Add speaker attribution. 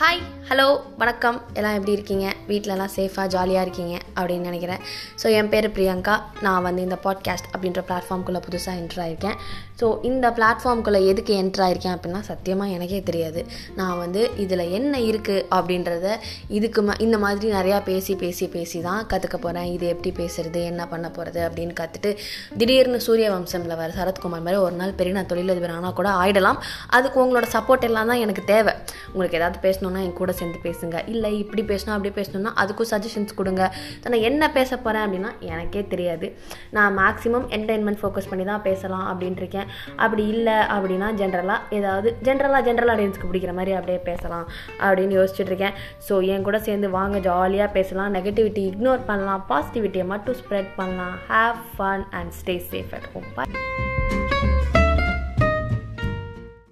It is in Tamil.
Speaker 1: ஹாய் ஹலோ வணக்கம். எல்லாம் எப்படி இருக்கீங்க? வீட்டிலலாம் சேஃபாக ஜாலியாக இருக்கீங்க அப்படின்னு நினைக்கிறேன். ஸோ என் பேர் பிரியங்கா. நான் வந்து இந்த பாட்காஸ்ட் அப்படின்ற பிளாட்ஃபார்ம்குள்ளே புதுசாக என்ட்ரு ஆகிருக்கேன் ஸோ இந்த பிளாட்ஃபார்ம்குள்ளே எதுக்கு என்ட்ரு ஆகிருக்கேன் அப்படின்னா சத்தியமாக எனக்கே தெரியாது. நான் வந்து இதில் என்ன இருக்குது அப்படின்றத இதுக்கு ம இந்த மாதிரி நிறையா பேசி பேசி பேசி தான் கற்றுக்க போகிறேன் இது எப்படி பேசுகிறது என்ன பண்ண போகிறது அப்படின்னு கற்றுட்டு திடீர்னு சூரிய வம்சமில் வர சரத்குமார் மாதிரி ஒரு நாள் பெரிய நான் தொழிலதிபர் ஆனால் கூட ஆயிடலாம். அதுக்கு உங்களோட சப்போர்ட் எல்லாம் தான் எனக்கு தேவை. உங்களுக்கு ஏதாவது பேசணுன்னா என் கூட சேர்ந்து பேசுங்க. இல்லை இப்படி பேசணும் அப்படி பேசணும்னா அதுக்கும் சஜஷன்ஸ் கொடுங்க. நான் என்ன பேச போகிறேன் அப்படின்னா எனக்கே தெரியாது. நான் மேக்ஸிமம் என்டர்டைன்மெண்ட் ஃபோக்கஸ் பண்ணி தான் பேசலாம் அப்படின்ட்டு இருக்கேன். அப்படி இல்லை அப்படின்னா ஜென்ரலாக ஏதாவது ஜென்ரலாக ஜென்ரல் ஆடியன்ஸ்க்கு பிடிக்கிற மாதிரி அப்படியே பேசலாம் அப்படின்னு யோசிச்சுட்டு இருக்கேன். ஸோ என் கூட சேர்ந்து வாங்க ஜாலியாக பேசலாம். நெகட்டிவிட்டி இக்னோர் பண்ணலாம். பாசிட்டிவிட்டியை மட்டும் ஸ்ப்ரெட் பண்ணலாம். Have fun and stay safe at home bye